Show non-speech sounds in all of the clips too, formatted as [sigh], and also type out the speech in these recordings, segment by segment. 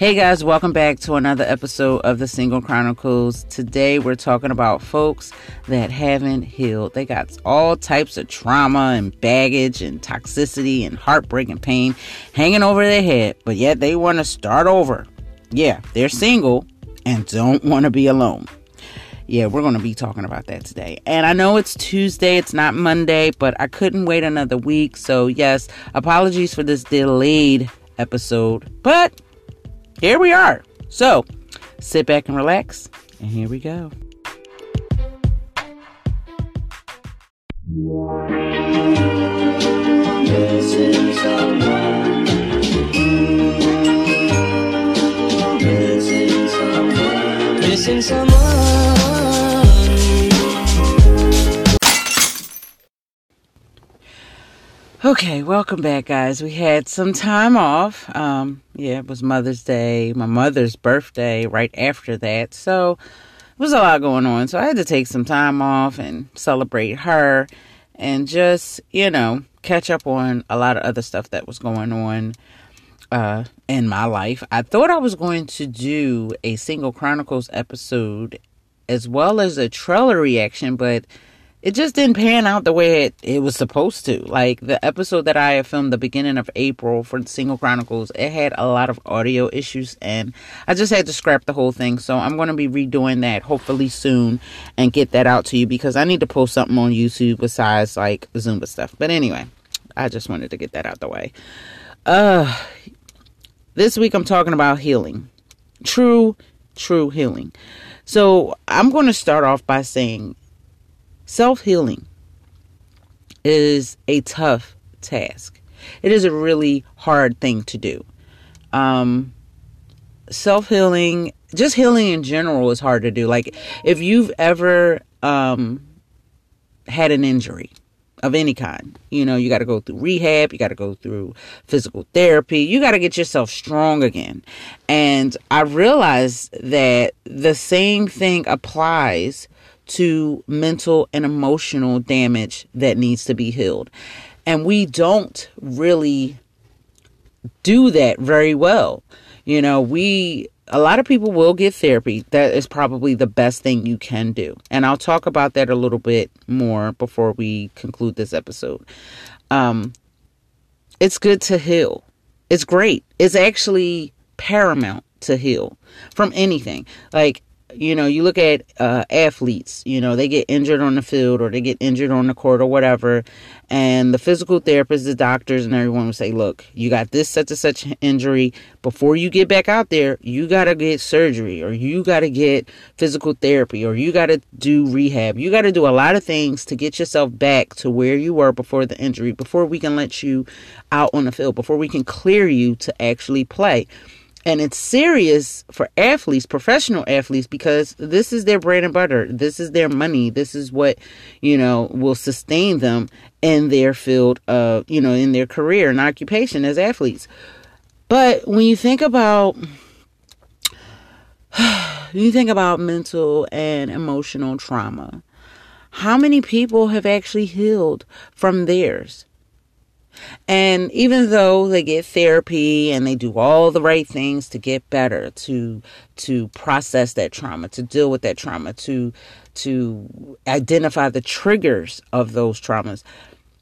Hey guys, welcome back to another episode of the Single Chronicles. Today we're talking about folks that haven't healed. They got all types of trauma and baggage and toxicity and heartbreak and pain hanging over their head, but yet they want to start over. Yeah, they're single and don't want to be alone. Yeah, we're going to be talking about that today. And I know it's Tuesday, it's not Monday, but I couldn't wait another week. So, yes, apologies for this delayed episode, but here we are. So sit back and relax, and here we go. Missing someone. Okay, welcome back, guys. We had some time off. Um, yeah, it was Mother's Day, my mother's birthday right after that. So it was a lot going on. So I had to take some time off and celebrate her and just, you know, catch up on a lot of other stuff that was going on uh, in my life. I thought I was going to do a single Chronicles episode as well as a trailer reaction, but it just didn't pan out the way it, it was supposed to. Like the episode that I filmed the beginning of April for Single Chronicles, it had a lot of audio issues and I just had to scrap the whole thing. So I'm going to be redoing that hopefully soon and get that out to you because I need to post something on YouTube besides like Zumba stuff. But anyway, I just wanted to get that out the way. Uh this week I'm talking about healing. True, true healing. So I'm going to start off by saying Self healing is a tough task. It is a really hard thing to do. Um, self healing, just healing in general, is hard to do. Like if you've ever um, had an injury of any kind, you know, you got to go through rehab, you got to go through physical therapy, you got to get yourself strong again. And I realized that the same thing applies to mental and emotional damage that needs to be healed. And we don't really do that very well. You know, we a lot of people will get therapy. That is probably the best thing you can do. And I'll talk about that a little bit more before we conclude this episode. Um it's good to heal. It's great. It's actually paramount to heal from anything. Like you know, you look at uh, athletes, you know, they get injured on the field or they get injured on the court or whatever. And the physical therapists, the doctors, and everyone will say, look, you got this such and such injury. Before you get back out there, you got to get surgery or you got to get physical therapy or you got to do rehab. You got to do a lot of things to get yourself back to where you were before the injury, before we can let you out on the field, before we can clear you to actually play. And it's serious for athletes, professional athletes, because this is their bread and butter. This is their money. This is what, you know, will sustain them in their field of, you know, in their career and occupation as athletes. But when you think about, [sighs] you think about mental and emotional trauma, how many people have actually healed from theirs? And even though they get therapy and they do all the right things to get better, to to process that trauma, to deal with that trauma, to to identify the triggers of those traumas,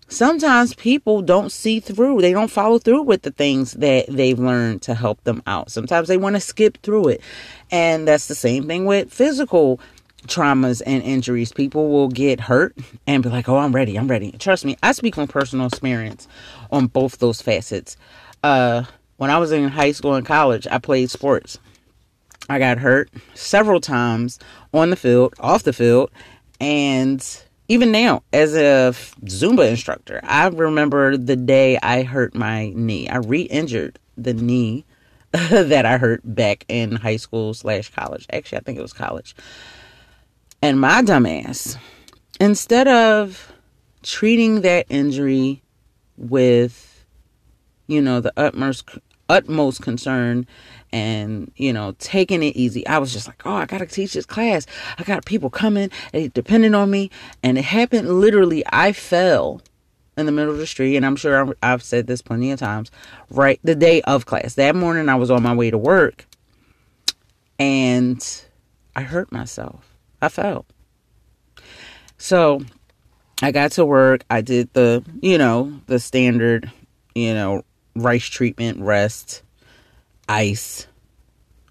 sometimes people don't see through. They don't follow through with the things that they've learned to help them out. Sometimes they want to skip through it. And that's the same thing with physical traumas and injuries. People will get hurt and be like, "Oh, I'm ready. I'm ready." Trust me, I speak from personal experience on both those facets. Uh, when I was in high school and college, I played sports. I got hurt several times on the field, off the field, and even now as a Zumba instructor, I remember the day I hurt my knee. I re-injured the knee [laughs] that I hurt back in high school slash college. Actually, I think it was college. And my dumbass, instead of treating that injury with, you know, the utmost utmost concern and you know taking it easy i was just like oh i gotta teach this class. I got people coming they depending on me. And it happened literally i fell in the middle of the street and i'm sure i've said this plenty of times right the day of class. That morning i was on my way to work and I hurt myself. I felt. So I got to work. I did the, you know, the standard, you know, rice treatment, rest, ice,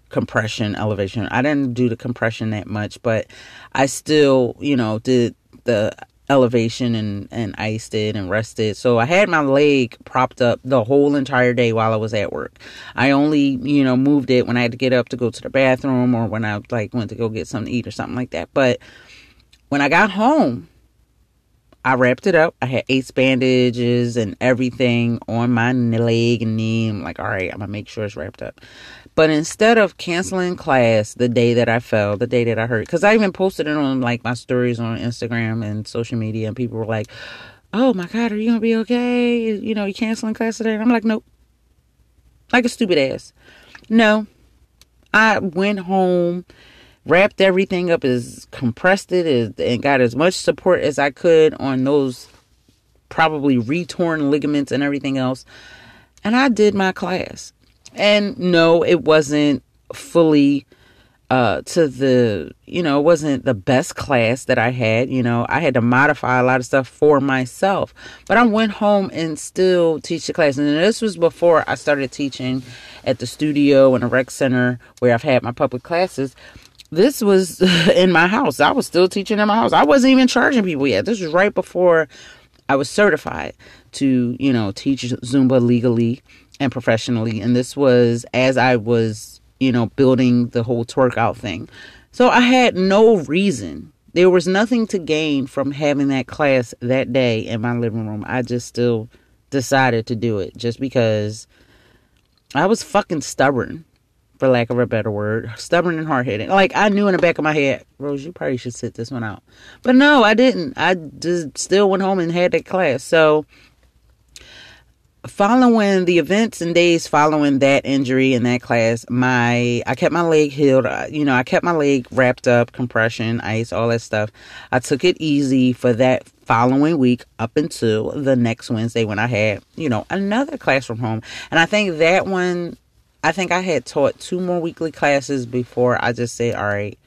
compression, elevation. I didn't do the compression that much, but I still, you know, did the elevation and, and iced it and rested. So I had my leg propped up the whole entire day while I was at work. I only, you know, moved it when I had to get up to go to the bathroom or when I like went to go get something to eat or something like that. But when I got home, I wrapped it up. I had ace bandages and everything on my leg and knee. I'm like, all right, I'm gonna make sure it's wrapped up. But instead of canceling class the day that I fell, the day that I hurt, because I even posted it on like my stories on Instagram and social media, and people were like, "Oh my God, are you gonna be okay? You know, you canceling class today?" And I'm like, "Nope." Like a stupid ass. No, I went home, wrapped everything up as compressed it as, and got as much support as I could on those probably retorn ligaments and everything else. And I did my class. And no, it wasn't fully uh to the you know it wasn't the best class that i had you know i had to modify a lot of stuff for myself but i went home and still teach the class and this was before i started teaching at the studio and a rec center where i've had my public classes this was [laughs] in my house i was still teaching in my house i wasn't even charging people yet this was right before i was certified to you know teach zumba legally and professionally. And this was as I was, you know, building the whole twerk out thing. So I had no reason. There was nothing to gain from having that class that day in my living room. I just still decided to do it just because I was fucking stubborn, for lack of a better word. Stubborn and hard headed. Like I knew in the back of my head, Rose, you probably should sit this one out. But no, I didn't. I just still went home and had that class. So following the events and days following that injury in that class, my I kept my leg healed. You know, I kept my leg wrapped up, compression, ice, all that stuff. I took it easy for that following week up until the next Wednesday when I had, you know, another class from home. And I think that one I think I had taught two more weekly classes before I just said, "All right,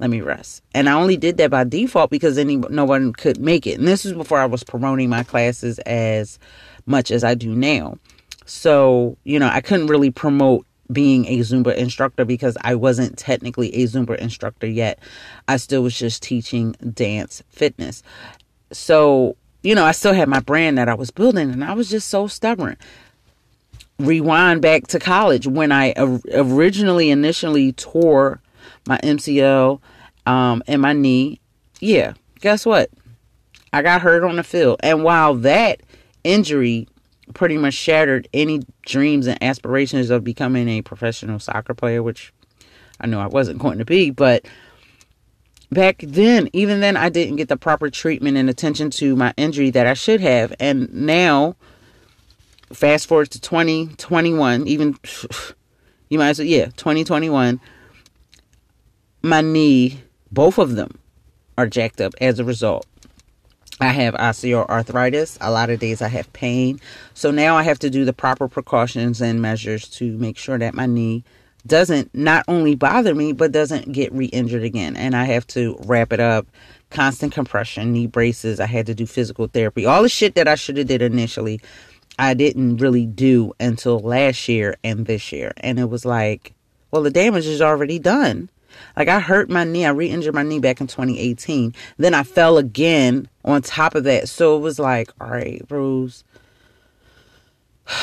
let me rest. And I only did that by default because any no one could make it. And this was before I was promoting my classes as much as I do now. So, you know, I couldn't really promote being a Zumba instructor because I wasn't technically a Zumba instructor yet. I still was just teaching dance fitness. So, you know, I still had my brand that I was building and I was just so stubborn. Rewind back to college when I originally initially tore my MCL um, and my knee. Yeah, guess what? I got hurt on the field. And while that injury pretty much shattered any dreams and aspirations of becoming a professional soccer player, which I know I wasn't going to be, but back then, even then, I didn't get the proper treatment and attention to my injury that I should have. And now, fast forward to 2021, even [sighs] you might as well, yeah, 2021, my knee, both of them are jacked up as a result. I have osteoarthritis. A lot of days I have pain. So now I have to do the proper precautions and measures to make sure that my knee doesn't not only bother me, but doesn't get re injured again. And I have to wrap it up, constant compression, knee braces. I had to do physical therapy. All the shit that I should have did initially, I didn't really do until last year and this year. And it was like, well, the damage is already done. Like I hurt my knee, I re-injured my knee back in 2018. Then I fell again on top of that. So it was like, all right, Bruce, [sighs]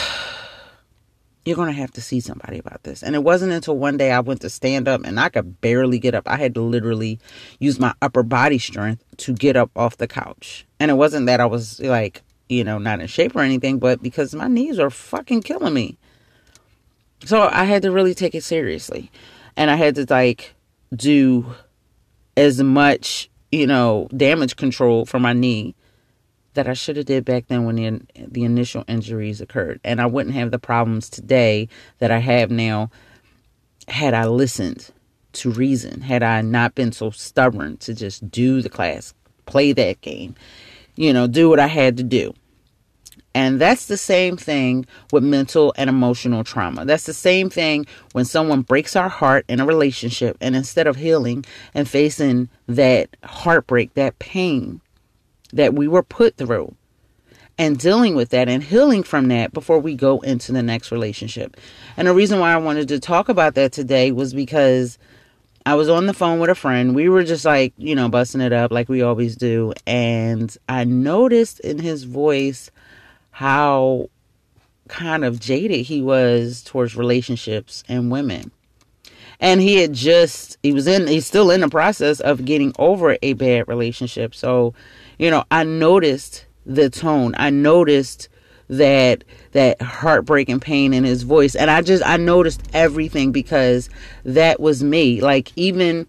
you're to have to see somebody about this. And it wasn't until one day I went to stand up and I could barely get up. I had to literally use my upper body strength to get up off the couch. And it wasn't that I was like, you know, not in shape or anything, but because my knees are fucking killing me. So I had to really take it seriously. And I had to like do as much, you know, damage control for my knee that I should have did back then when the, the initial injuries occurred. And I wouldn't have the problems today that I have now had I listened to reason, had I not been so stubborn to just do the class, play that game, you know, do what I had to do. And that's the same thing with mental and emotional trauma. That's the same thing when someone breaks our heart in a relationship, and instead of healing and facing that heartbreak, that pain that we were put through, and dealing with that and healing from that before we go into the next relationship. And the reason why I wanted to talk about that today was because I was on the phone with a friend. We were just like, you know, busting it up like we always do. And I noticed in his voice how kind of jaded he was towards relationships and women. And he had just, he was in, he's still in the process of getting over a bad relationship. So, you know, I noticed the tone. I noticed that that heartbreaking pain in his voice and I just I noticed everything because that was me. Like even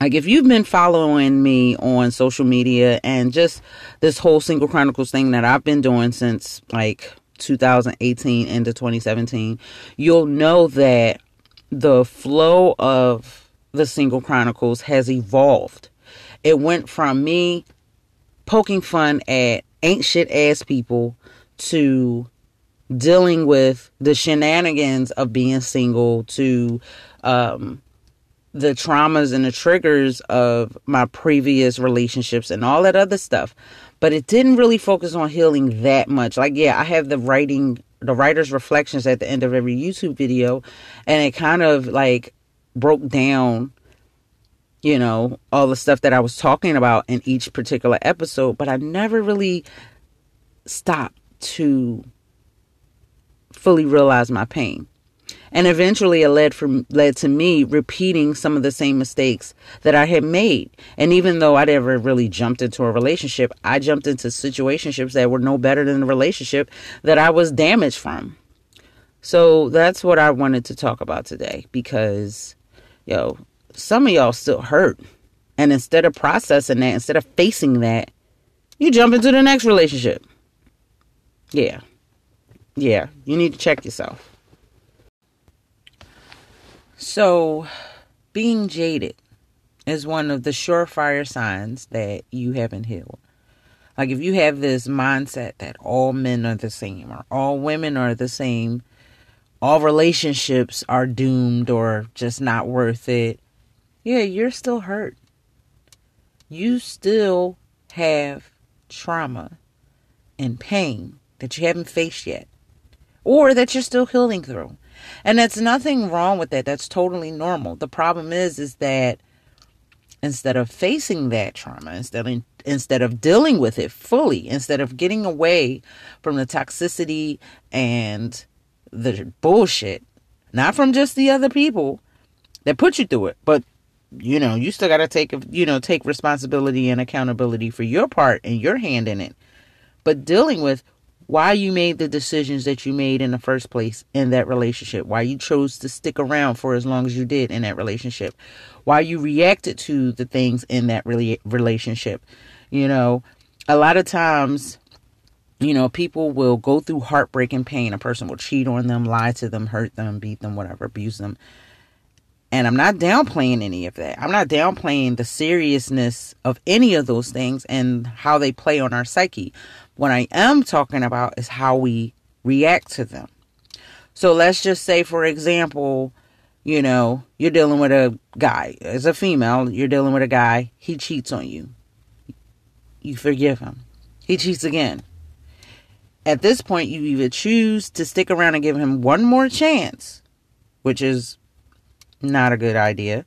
like if you've been following me on social media and just this whole single chronicles thing that I've been doing since like 2018 into 2017, you'll know that the flow of the single chronicles has evolved. It went from me poking fun at ain't shit ass people to dealing with the shenanigans of being single to um, the traumas and the triggers of my previous relationships and all that other stuff. But it didn't really focus on healing that much. Like, yeah, I have the writing, the writer's reflections at the end of every YouTube video, and it kind of like broke down you know, all the stuff that I was talking about in each particular episode, but I never really stopped to fully realize my pain. And eventually it led from led to me repeating some of the same mistakes that I had made. And even though I never really jumped into a relationship, I jumped into situationships that were no better than the relationship that I was damaged from. So that's what I wanted to talk about today because yo, some of y'all still hurt. And instead of processing that, instead of facing that, you jump into the next relationship. Yeah. Yeah. You need to check yourself. So, being jaded is one of the surefire signs that you haven't healed. Like, if you have this mindset that all men are the same or all women are the same, all relationships are doomed or just not worth it, yeah, you're still hurt. You still have trauma and pain that you haven't faced yet or that you're still healing through. And that's nothing wrong with that. That's totally normal. The problem is is that instead of facing that trauma, instead of, instead of dealing with it fully, instead of getting away from the toxicity and the bullshit, not from just the other people that put you through it, but you know, you still got to take, you know, take responsibility and accountability for your part and your hand in it. But dealing with why you made the decisions that you made in the first place in that relationship, why you chose to stick around for as long as you did in that relationship, why you reacted to the things in that relationship. You know, a lot of times, you know, people will go through heartbreak and pain. A person will cheat on them, lie to them, hurt them, beat them, whatever, abuse them and I'm not downplaying any of that. I'm not downplaying the seriousness of any of those things and how they play on our psyche. What I am talking about is how we react to them. So let's just say, for example, you know, you're dealing with a guy. As a female, you're dealing with a guy. He cheats on you. You forgive him. He cheats again. At this point, you either choose to stick around and give him one more chance, which is not a good idea.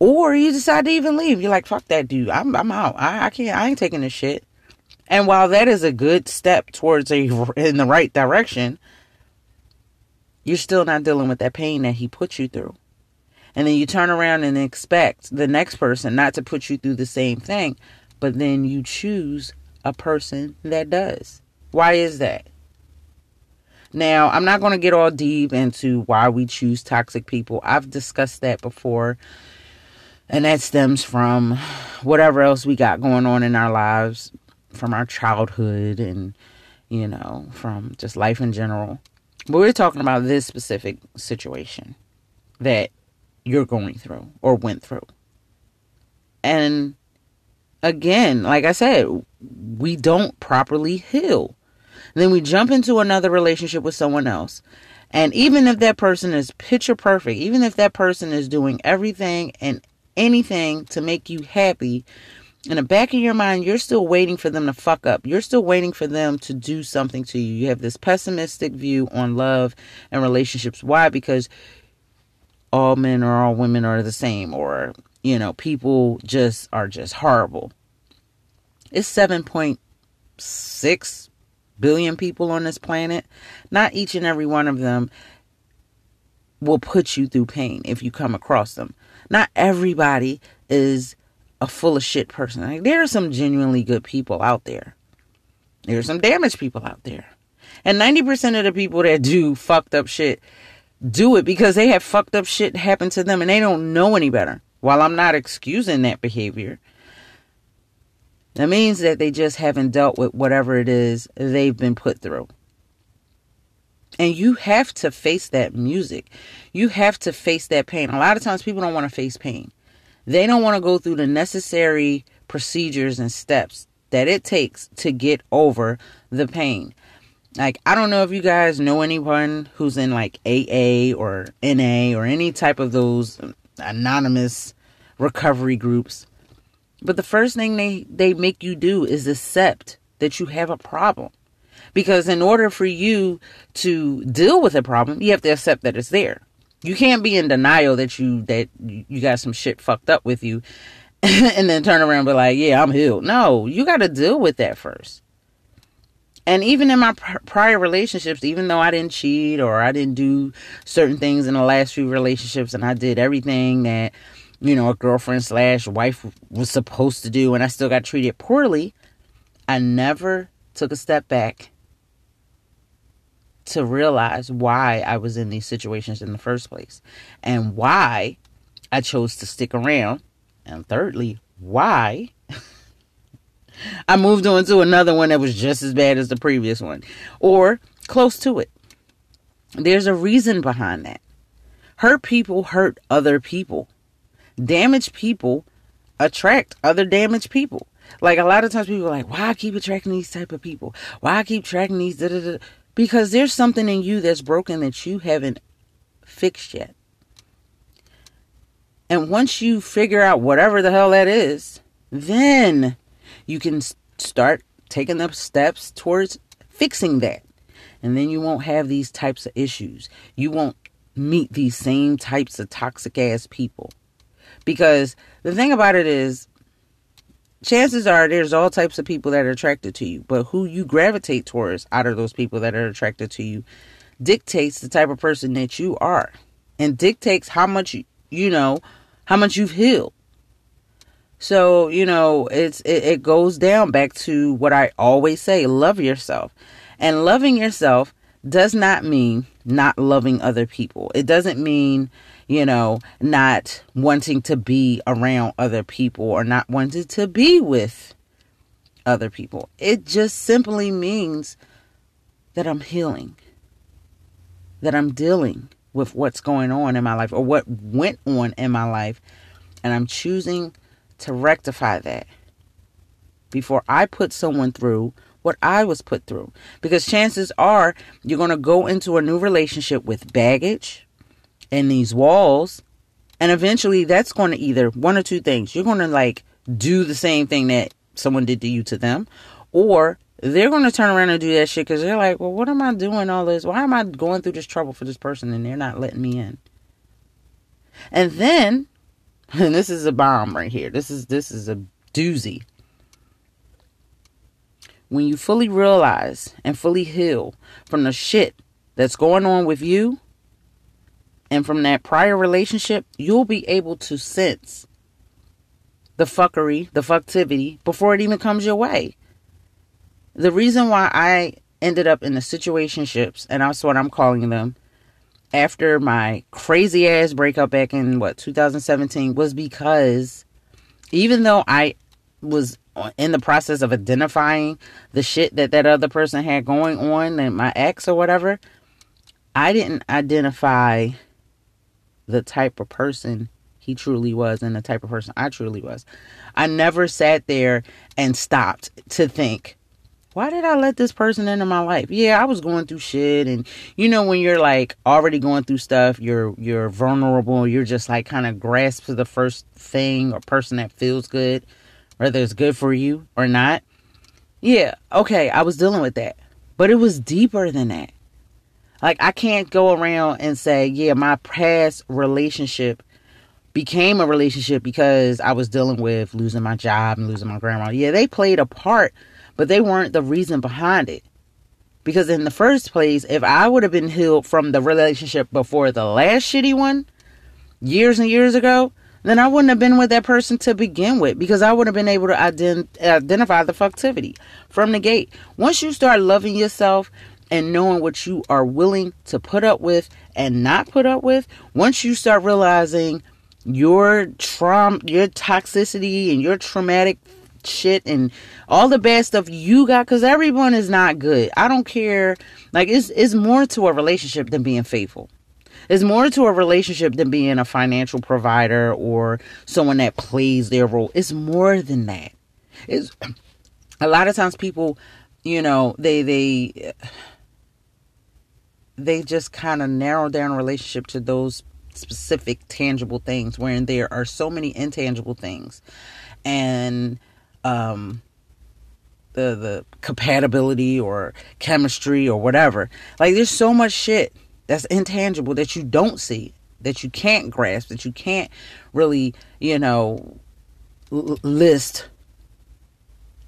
Or you decide to even leave. You're like, fuck that dude. I'm I'm out. I, I can't I ain't taking this shit. And while that is a good step towards a in the right direction, you're still not dealing with that pain that he put you through. And then you turn around and expect the next person not to put you through the same thing, but then you choose a person that does. Why is that? Now, I'm not going to get all deep into why we choose toxic people. I've discussed that before. And that stems from whatever else we got going on in our lives, from our childhood and, you know, from just life in general. But we're talking about this specific situation that you're going through or went through. And again, like I said, we don't properly heal. Then we jump into another relationship with someone else. And even if that person is picture perfect, even if that person is doing everything and anything to make you happy, in the back of your mind, you're still waiting for them to fuck up. You're still waiting for them to do something to you. You have this pessimistic view on love and relationships. Why? Because all men or all women are the same, or, you know, people just are just horrible. It's 7.6 billion people on this planet. Not each and every one of them will put you through pain if you come across them. Not everybody is a full of shit person. Like, there are some genuinely good people out there. There are some damaged people out there. And 90% of the people that do fucked up shit do it because they have fucked up shit happen to them and they don't know any better. While I'm not excusing that behavior, that means that they just haven't dealt with whatever it is they've been put through. And you have to face that music. You have to face that pain. A lot of times people don't want to face pain. They don't want to go through the necessary procedures and steps that it takes to get over the pain. Like, I don't know if you guys know anyone who's in like AA or NA or any type of those anonymous recovery groups. But the first thing they, they make you do is accept that you have a problem. Because in order for you to deal with a problem, you have to accept that it's there. You can't be in denial that you that you got some shit fucked up with you [laughs] and then turn around and be like, "Yeah, I'm healed." No, you got to deal with that first. And even in my pr- prior relationships, even though I didn't cheat or I didn't do certain things in the last few relationships, and I did everything that you know a girlfriend slash wife was supposed to do, and I still got treated poorly, I never took a step back to realize why I was in these situations in the first place and why I chose to stick around. And thirdly, why [laughs] I moved on to another one that was just as bad as the previous one or close to it. There's a reason behind that. Hurt people hurt other people. Damaged people attract other damaged people. Like a lot of times people are like, why I keep attracting these type of people? Why I keep attracting these da da da because there's something in you that's broken that you haven't fixed yet. And once you figure out whatever the hell that is, then you can start taking the steps towards fixing that. And then you won't have these types of issues. You won't meet these same types of toxic ass people. Because the thing about it is, chances are there's all types of people that are attracted to you, but who you gravitate towards out of those people that are attracted to you dictates the type of person that you are and dictates how much you know, how much you've healed. So, you know, it's it, it goes down back to what I always say, love yourself. And loving yourself does not mean not loving other people. It doesn't mean you know, not wanting to be around other people or not wanting to be with other people. It just simply means that I'm healing, that I'm dealing with what's going on in my life or what went on in my life, and I'm choosing to rectify that before I put someone through what I was put through. Because chances are you're going to go into a new relationship with baggage, and these walls. And eventually that's going to either one or two things. You're going to like do the same thing that someone did to you to them, or they're going to turn around and do that shit because they're like, well, what am I doing all this? Why am I going through this trouble for this person and they're not letting me in? And then, [laughs] and this is a bomb right here. This is this is a doozy. When you fully realize and fully heal from the shit that's going on with you and from that prior relationship, you'll be able to sense the fuckery, the fucktivity before it even comes your way. The reason why I ended up in the situationships, and that's what I'm calling them, after my crazy ass breakup back in what 2017 was because even though I was in the process of identifying the shit that that other person had going on and my ex or whatever, I didn't identify the type of person he truly was and the type of person I truly was. I never sat there and stopped to think, why did I let this person into my life? Yeah, I was going through shit and you know when you're like already going through stuff, you're you're vulnerable, you're just like kind of grasp to the first thing or person that feels good, whether it's good for you or not. Yeah, okay, I was dealing with that. But it was deeper than that. Like I can't go around and say, yeah, my past relationship became a relationship because I was dealing with losing my job and losing my grandma. Yeah, they played a part but they weren't the reason behind it. Because in the first place, if I would have been healed from the relationship before the last shitty one, years and years ago, then I wouldn't have been with that person to begin with because I would have been able to ident- identify the fucktivity from the gate. Once you start loving yourself and knowing what you are willing to put up with and not put up with, once you start realizing your trauma, your toxicity and your traumatic shit and all the bad stuff you got because everyone is not good. I don't care. Like it's it's more to a relationship than being faithful. It's more to a relationship than being a financial provider or someone that plays their role. It's more than that. It's [clears throat] a lot of times people you know they they they just kind of narrow down relationship to those specific tangible things wherein there are so many intangible things and um, the the compatibility or chemistry or whatever. Like there's so much shit that's intangible that you don't see, that you can't grasp, that you can't really, you know, list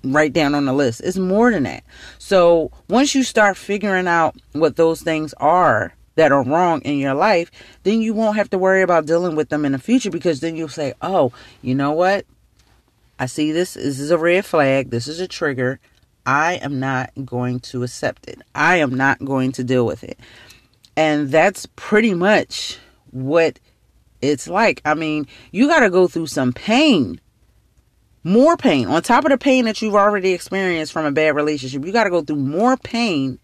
write down on the list. It's more than that. So once you start figuring out what those things are that are wrong in your life, then you won't have to worry about dealing with them in the future because then you'll say, oh, you know what? I see this. This is a red flag. This is a trigger. I am not going to accept it. I am not going to deal with it. And that's pretty much what it's like. I mean, you got to go through some pain. More pain. On top of the pain that you've already experienced from a bad relationship, you got to go through more pain.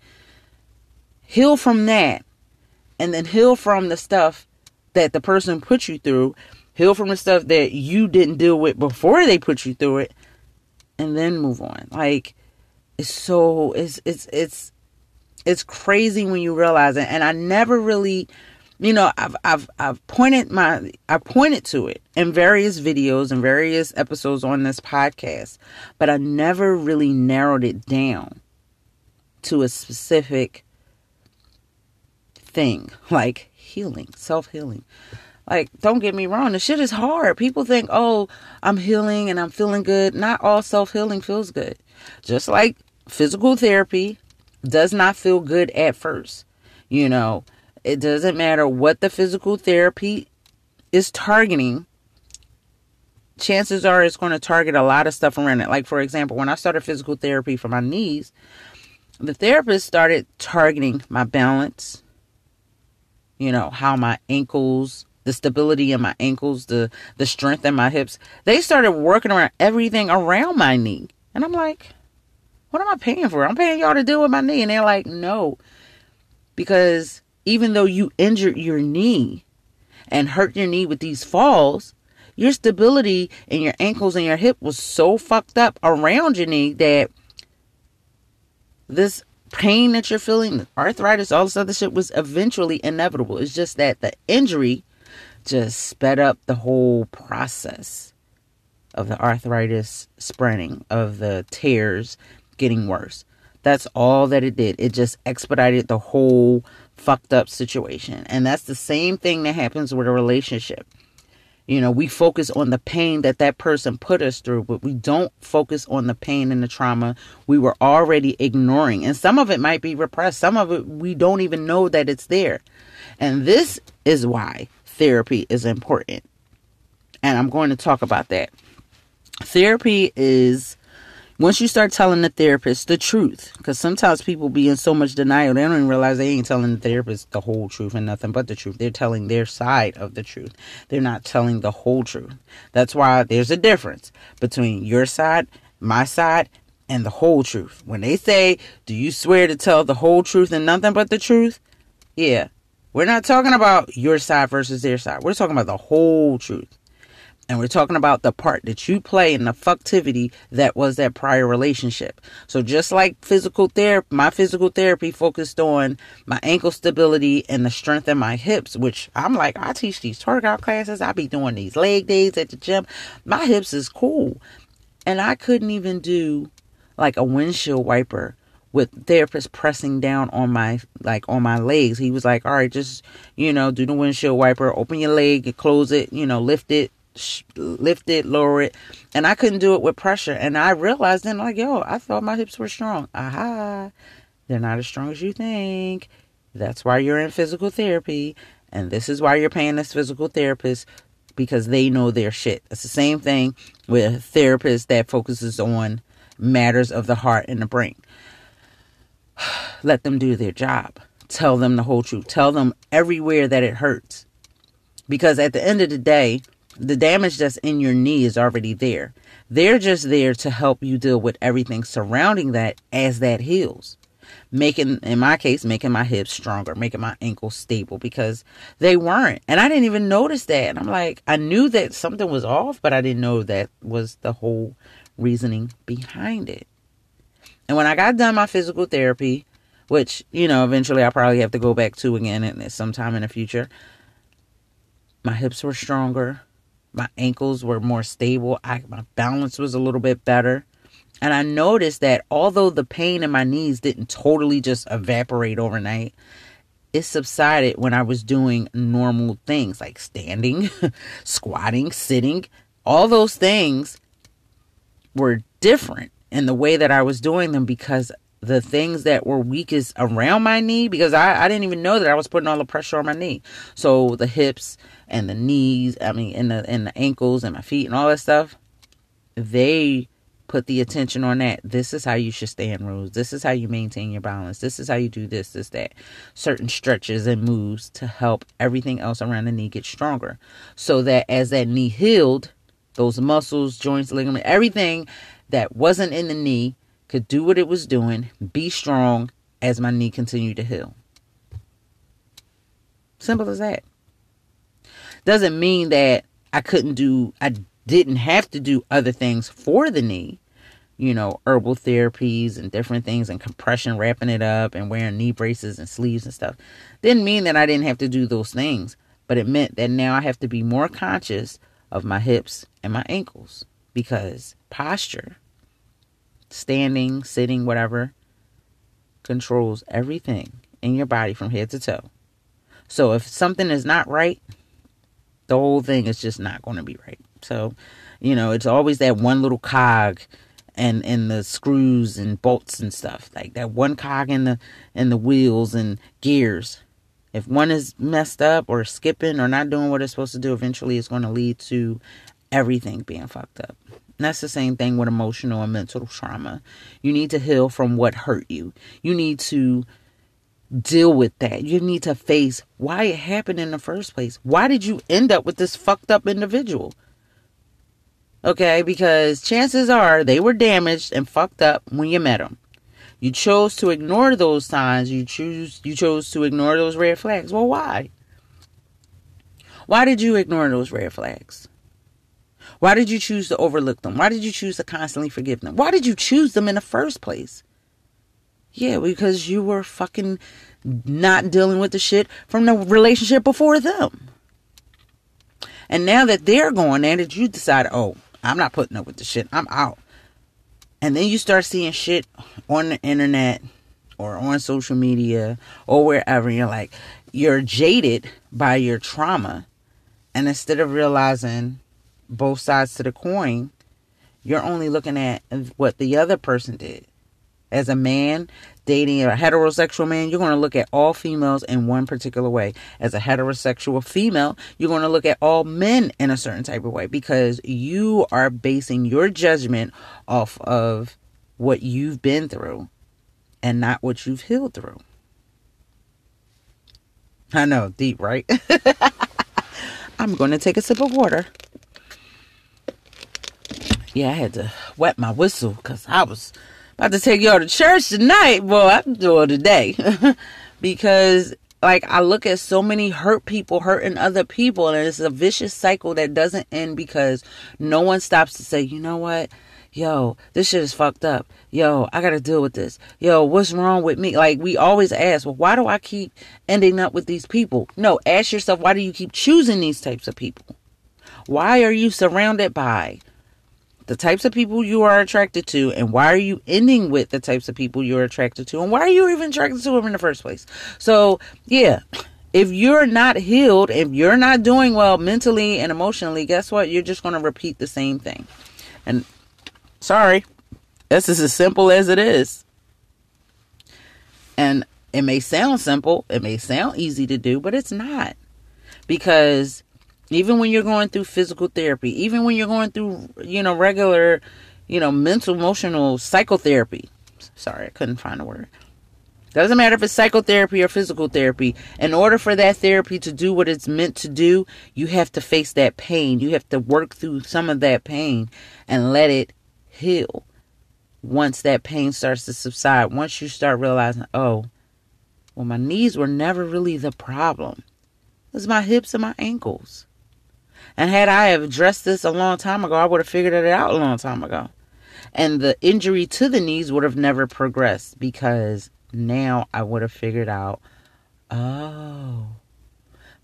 Heal from that. And then heal from the stuff that the person put you through heal from the stuff that you didn't deal with before they put you through it and then move on like it's so it's it's it's it's crazy when you realize it and i never really you know i've i've i've pointed my i pointed to it in various videos and various episodes on this podcast but i never really narrowed it down to a specific thing [laughs] like healing self-healing like, don't get me wrong, the shit is hard. People think, oh, I'm healing and I'm feeling good. Not all self healing feels good. Just like physical therapy does not feel good at first. You know, it doesn't matter what the physical therapy is targeting. Chances are it's going to target a lot of stuff around it. Like, for example, when I started physical therapy for my knees, the therapist started targeting my balance, you know, how my ankles the stability in my ankles, the the strength in my hips. They started working around everything around my knee. And I'm like, what am I paying for? I'm paying y'all to deal with my knee. And they're like, no. Because even though you injured your knee and hurt your knee with these falls, your stability in your ankles and your hip was so fucked up around your knee that this pain that you're feeling, arthritis, all this other shit was eventually inevitable. It's just that the injury just sped up the whole process of the arthritis spreading, of the tears getting worse. That's all that it did. It just expedited the whole fucked up situation. And that's the same thing that happens with a relationship. You know, we focus on the pain that that person put us through, but we don't focus on the pain and the trauma we were already ignoring. And some of it might be repressed, some of it we don't even know that it's there. And this is why therapy is important. And I'm going to talk about that. Therapy is once you start telling the therapist the truth, because sometimes people be in so much denial, they don't even realize they ain't telling the therapist the whole truth and nothing but the truth. They're telling their side of the truth. They're not telling the whole truth. That's why there's a difference between your side, my side, and the whole truth. When they say, Do you swear to tell the whole truth and nothing but the truth? Yeah, we're not talking about your side versus their side. We're talking about the whole truth. And we're talking about the part that you play in the fucktivity that was that prior relationship. So just like physical therapy, my physical therapy focused on my ankle stability and the strength in my hips, which I'm like, I teach these workout classes. I be doing these leg days at the gym. My hips is cool. And I couldn't even do like a windshield wiper with therapist pressing down on my like on my legs. He was like, "All right, just you know, do the windshield wiper, open your leg, close it, you know, lift it, lift it, lower it, and I couldn't do it with pressure. And I realized then, like, yo, I thought my hips were strong. Aha, they're not as strong as you think. That's why you're in physical therapy, and this is why you're paying this physical therapist because they know their shit. It's the same thing with a therapist that focuses on matters of the heart and the brain. [sighs] Let them do their job. Tell them the whole truth. Tell them everywhere that it hurts. Because at the end of the day, the damage that's in your knee is already there. They're just there to help you deal with everything surrounding that as that heals. Making, in my case, making my hips stronger, making my ankles stable because they weren't. And I didn't even notice that. And I'm like, I knew that something was off, but I didn't know that was the whole reasoning behind it. And when I got done my physical therapy, which, you know, eventually I'll probably have to go back to again at sometime in the future, my hips were stronger my ankles were more stable. I, my balance was a little bit better. And I noticed that although the pain in my knees didn't totally just evaporate overnight, it subsided when I was doing normal things like standing, [laughs] squatting, sitting. All those things were different in the way that I was doing them because the things that were weakest around my knee, because I, I didn't even know that I was putting all the pressure on my knee. So the hips and the knees, I mean, and the and the ankles and my feet and all that stuff, they put the attention on that. This is how you should stay in rules. This is how you maintain your balance. This is how you do this, this, that. Certain stretches and moves to help everything else around the knee get stronger. So that as that knee healed, those muscles, joints, ligament, everything that wasn't in the knee could do what it was doing, be strong as my knee continued to heal. Simple as that doesn't mean that I couldn't do, I didn't have to do other things for the knee, you know, herbal therapies and different things and compression, wrapping it up and wearing knee braces and sleeves and stuff. Didn't mean that I didn't have to do those things, but it meant that now I have to be more conscious of my hips and my ankles because posture, standing, sitting, whatever, controls everything in your body from head to toe. So if something is not right, the whole thing is just not going to be right. So, you know, it's always that one little cog and and the screws and bolts and stuff. Like that one cog in the in the wheels and gears. If one is messed up or skipping or not doing what it's supposed to do, eventually it's going to lead to everything being fucked up. And that's the same thing with emotional and mental trauma. You need to heal from what hurt you. You need to deal with that. You need to face why it happened in the first place. Why did you end up with this fucked up individual? Okay, because chances are they were damaged and fucked up when you met them. You chose to ignore those signs. You choose you chose to ignore those red flags. Well, why? Why did you ignore those red flags? Why did you choose to overlook them? Why did you choose to constantly forgive them? Why did you choose them in the first place? Yeah, because you were fucking not dealing with the shit from the relationship before them. And now that they're going there, that you decide, oh, I'm not putting up with the shit. I'm out. And then you start seeing shit on the internet or on social media or wherever. And you're like, you're jaded by your trauma. And instead of realizing both sides to the coin, you're only looking at what the other person did as a man dating a heterosexual man, you're going to look at all females in one particular way. As a heterosexual female, you're going to look at all men in a certain type of way because you are basing your judgment off of what you've been through and not what you've healed through. I know, deep, right? [laughs] I'm going to take a sip of water. Yeah, I had to wet my whistle because I was about to take y'all to church tonight. Boy, I'm doing today. [laughs] because like I look at so many hurt people hurting other people and it's a vicious cycle that doesn't end because no one stops to say, "You know what? Yo, this shit is fucked up. Yo, I got to deal with this. Yo, what's wrong with me?" Like we always ask, "Well, why do I keep ending up with these people?" No, ask yourself, why do you keep choosing these types of people? Why are you surrounded by the types of people you are attracted to and why are you ending with the types of people you're attracted to and why are you even attracted to them in the first place? So yeah if you're not healed if you're not doing well mentally and emotionally guess what? You're just going to repeat the same thing. And sorry this is as simple as it is. And it may sound simple it may sound easy to do but it's not. Because even when you're going through physical therapy, even when you're going through, you know, regular, you know, mental, emotional psychotherapy. Sorry, I couldn't find a word. Doesn't matter if it's psychotherapy or physical therapy. In order for that therapy to do what it's meant to do, you have to face that pain. You have to work through some of that pain and let it heal. Once that pain starts to subside, once you start realizing, oh, well, my knees were never really the problem. It was my hips and my ankles. And had I have addressed this a long time ago, I would have figured it out a long time ago. And the injury to the knees would have never progressed because now I would have figured out, oh,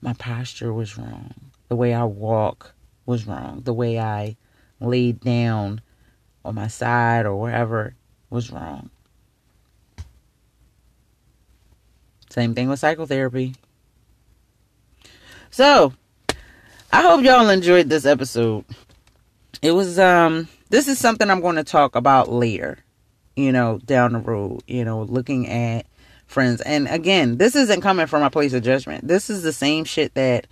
my posture was wrong. The way I walk was wrong. The way I laid down on my side or wherever was wrong. Same thing with psychotherapy. So, I hope y'all enjoyed this episode. It was um this is something I'm going to talk about later, you know, down the road, you know, looking at friends. And again, this isn't coming from a place of judgment. This is the same shit that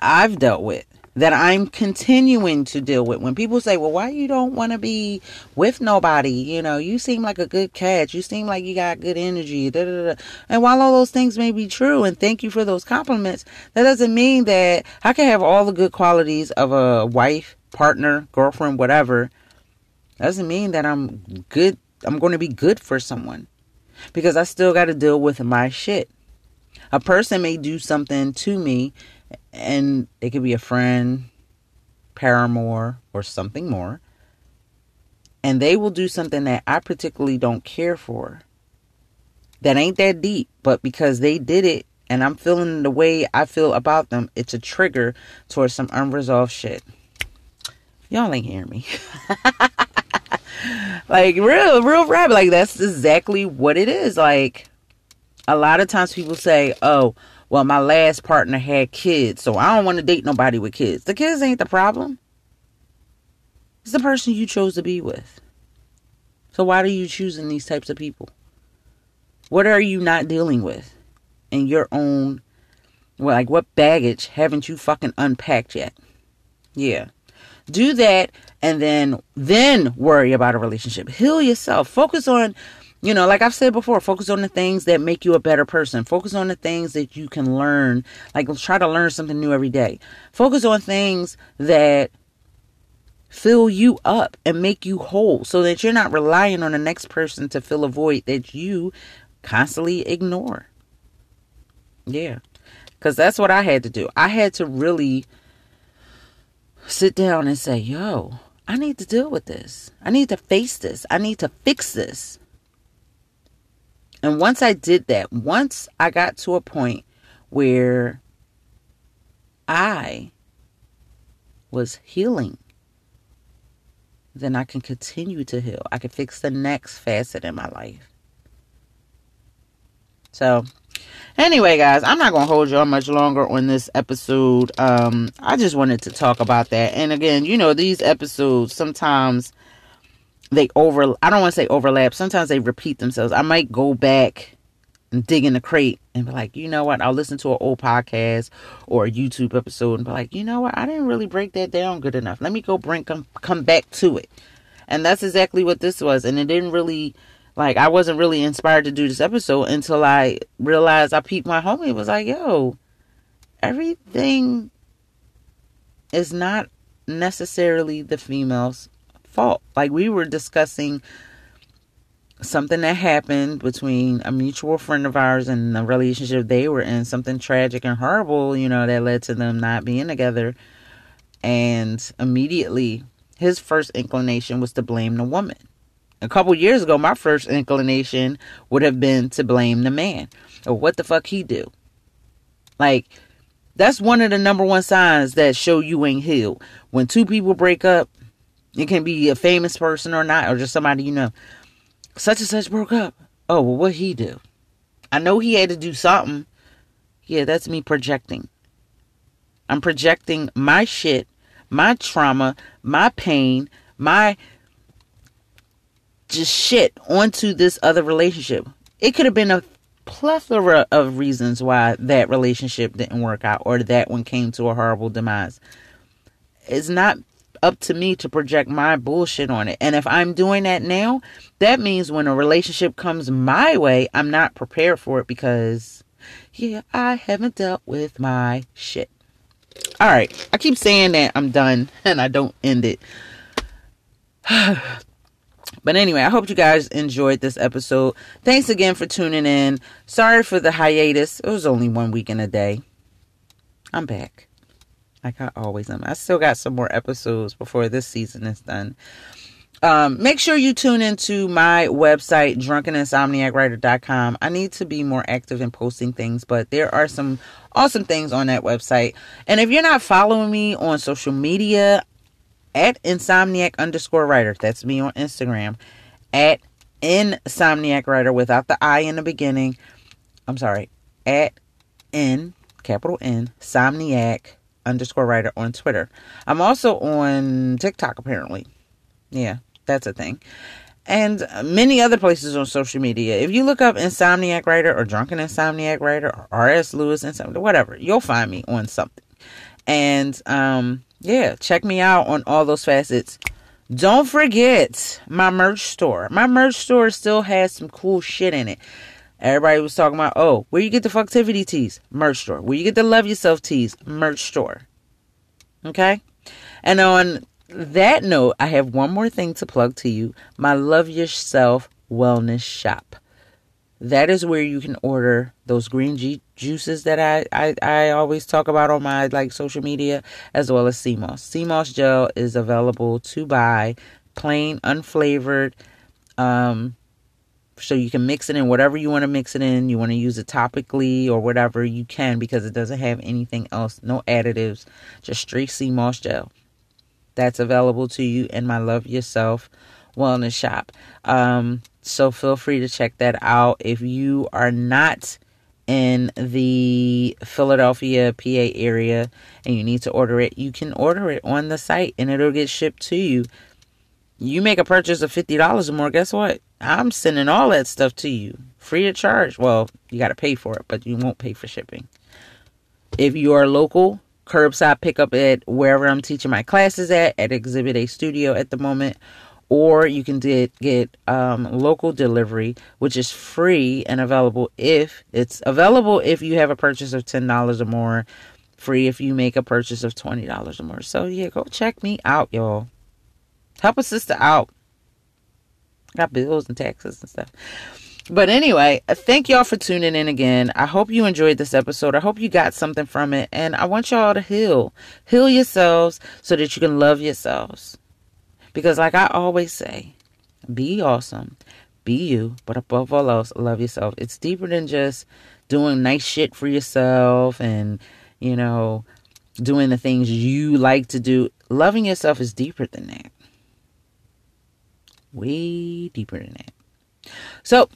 I've dealt with that I'm continuing to deal with. When people say, "Well, why you don't want to be with nobody?" You know, you seem like a good catch. You seem like you got good energy. Da, da, da. And while all those things may be true, and thank you for those compliments, that doesn't mean that I can have all the good qualities of a wife, partner, girlfriend, whatever. Doesn't mean that I'm good. I'm going to be good for someone because I still got to deal with my shit. A person may do something to me and it could be a friend, paramour, or something more. And they will do something that I particularly don't care for. That ain't that deep, but because they did it and I'm feeling the way I feel about them, it's a trigger towards some unresolved shit. Y'all ain't hearing me. [laughs] like real, real rap. Like that's exactly what it is. Like a lot of times people say, "Oh, well, my last partner had kids, so I don't want to date nobody with kids. The kids ain't the problem. It's the person you chose to be with. So why are you choosing these types of people? What are you not dealing with in your own well, like what baggage haven't you fucking unpacked yet? Yeah. Do that and then then worry about a relationship. Heal yourself. Focus on you know, like I've said before, focus on the things that make you a better person. Focus on the things that you can learn. Like try to learn something new every day. Focus on things that fill you up and make you whole so that you're not relying on the next person to fill a void that you constantly ignore. Yeah. Cuz that's what I had to do. I had to really sit down and say, "Yo, I need to deal with this. I need to face this. I need to fix this." And once I did that, once I got to a point where I was healing, then I can continue to heal. I can fix the next facet in my life. So, anyway, guys, I'm not going to hold you on much longer on this episode. Um, I just wanted to talk about that. And again, you know, these episodes sometimes they over I don't want to say overlap. Sometimes they repeat themselves. I might go back and dig in the crate and be like, you know what? I'll listen to an old podcast or a YouTube episode and be like, you know what? I didn't really break that down good enough. Let me go bring come come back to it. And that's exactly what this was. And it didn't really like I wasn't really inspired to do this episode until I realized I peeped my homie it was like, yo, everything is not necessarily the female's fault. Like we were discussing something that happened between a mutual friend of ours and the relationship they were in, something tragic and horrible, you know, that led to them not being together. And immediately, his first inclination was to blame the woman. A couple years ago, my first inclination would have been to blame the man. Or what the fuck he do? Like, that's one of the number one signs that show you ain't healed. When two people break up, it can be a famous person or not, or just somebody you know. Such and such broke up. Oh, well, what he do? I know he had to do something. Yeah, that's me projecting. I'm projecting my shit, my trauma, my pain, my just shit onto this other relationship. It could have been a plethora of reasons why that relationship didn't work out or that one came to a horrible demise. It's not up to me to project my bullshit on it. And if I'm doing that now, that means when a relationship comes my way, I'm not prepared for it because, yeah, I haven't dealt with my shit. All right, I keep saying that I'm done [laughs] and I don't end it. [sighs] But anyway, I hope you guys enjoyed this episode. Thanks again for tuning in. Sorry for the hiatus. It was only one week and a day. I'm back. Like I always am. I still got some more episodes before this season is done. Um, make sure you tune into my website, drunkeninsomniacwriter.com. I need to be more active in posting things, but there are some awesome things on that website. And if you're not following me on social media, at insomniac underscore writer. That's me on Instagram. At insomniac writer without the I in the beginning. I'm sorry. At N, capital N, Somniac underscore writer on Twitter. I'm also on TikTok apparently. Yeah, that's a thing. And many other places on social media. If you look up Insomniac Writer or Drunken Insomniac Writer or R.S. Lewis something, whatever, you'll find me on something. And um, yeah, check me out on all those facets. Don't forget my merch store. My merch store still has some cool shit in it. Everybody was talking about, oh, where you get the fucktivity tees? Merch store. Where you get the love yourself tees? Merch store. Okay? And on that note, I have one more thing to plug to you my Love Yourself Wellness Shop that is where you can order those green ju- juices that I, I, I always talk about on my like social media as well as sea moss. Sea moss gel is available to buy plain unflavored um so you can mix it in whatever you want to mix it in. You want to use it topically or whatever you can because it doesn't have anything else, no additives, just straight sea moss gel. That's available to you in my Love Yourself Wellness Shop. Um, so feel free to check that out. If you are not in the Philadelphia, PA area and you need to order it, you can order it on the site and it'll get shipped to you. You make a purchase of $50 or more, guess what? I'm sending all that stuff to you free of charge. Well, you got to pay for it, but you won't pay for shipping. If you are local, curbside pickup at wherever I'm teaching my classes at, at Exhibit A Studio at the moment, or you can get get um, local delivery, which is free and available if it's available if you have a purchase of ten dollars or more. Free if you make a purchase of twenty dollars or more. So yeah, go check me out, y'all. Help a sister out. Got bills and taxes and stuff. But anyway, thank y'all for tuning in again. I hope you enjoyed this episode. I hope you got something from it. And I want y'all to heal. Heal yourselves so that you can love yourselves. Because, like I always say, be awesome, be you, but above all else, love yourself. It's deeper than just doing nice shit for yourself and, you know, doing the things you like to do. Loving yourself is deeper than that. Way deeper than that. So,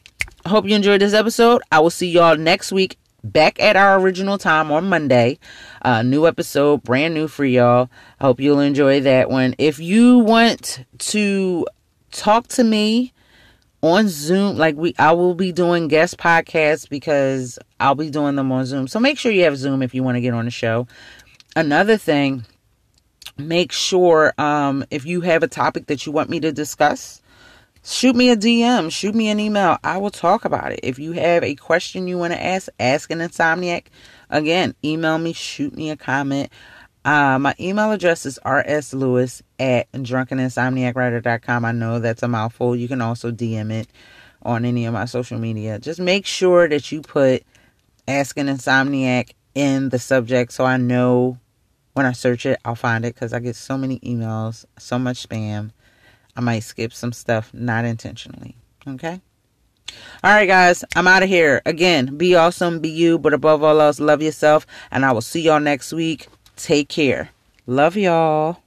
I hope you enjoyed this episode. I will see y'all next week back at our original time on Monday. Uh, new episode, brand new for y'all. I hope you'll enjoy that one. If you want to talk to me on Zoom, like we, I will be doing guest podcasts because I'll be doing them on Zoom. So make sure you have Zoom if you want to get on the show. Another thing, make sure um, if you have a topic that you want me to discuss shoot me a DM, shoot me an email. I will talk about it. If you have a question you want to ask, ask an insomniac. Again, email me, shoot me a comment. Uh, my email address is rslewis at drunkeninsomniacwriter.com. I know that's a mouthful. You can also DM it on any of my social media. Just make sure that you put Ask an Insomniac in the subject so I know when I search it, I'll find it because I get so many emails, so much spam. I might skip some stuff not intentionally. Okay? All right, guys, I'm out of here. Again, be awesome, be you, but above all else, love yourself. And I will see y'all next week. Take care. Love y'all.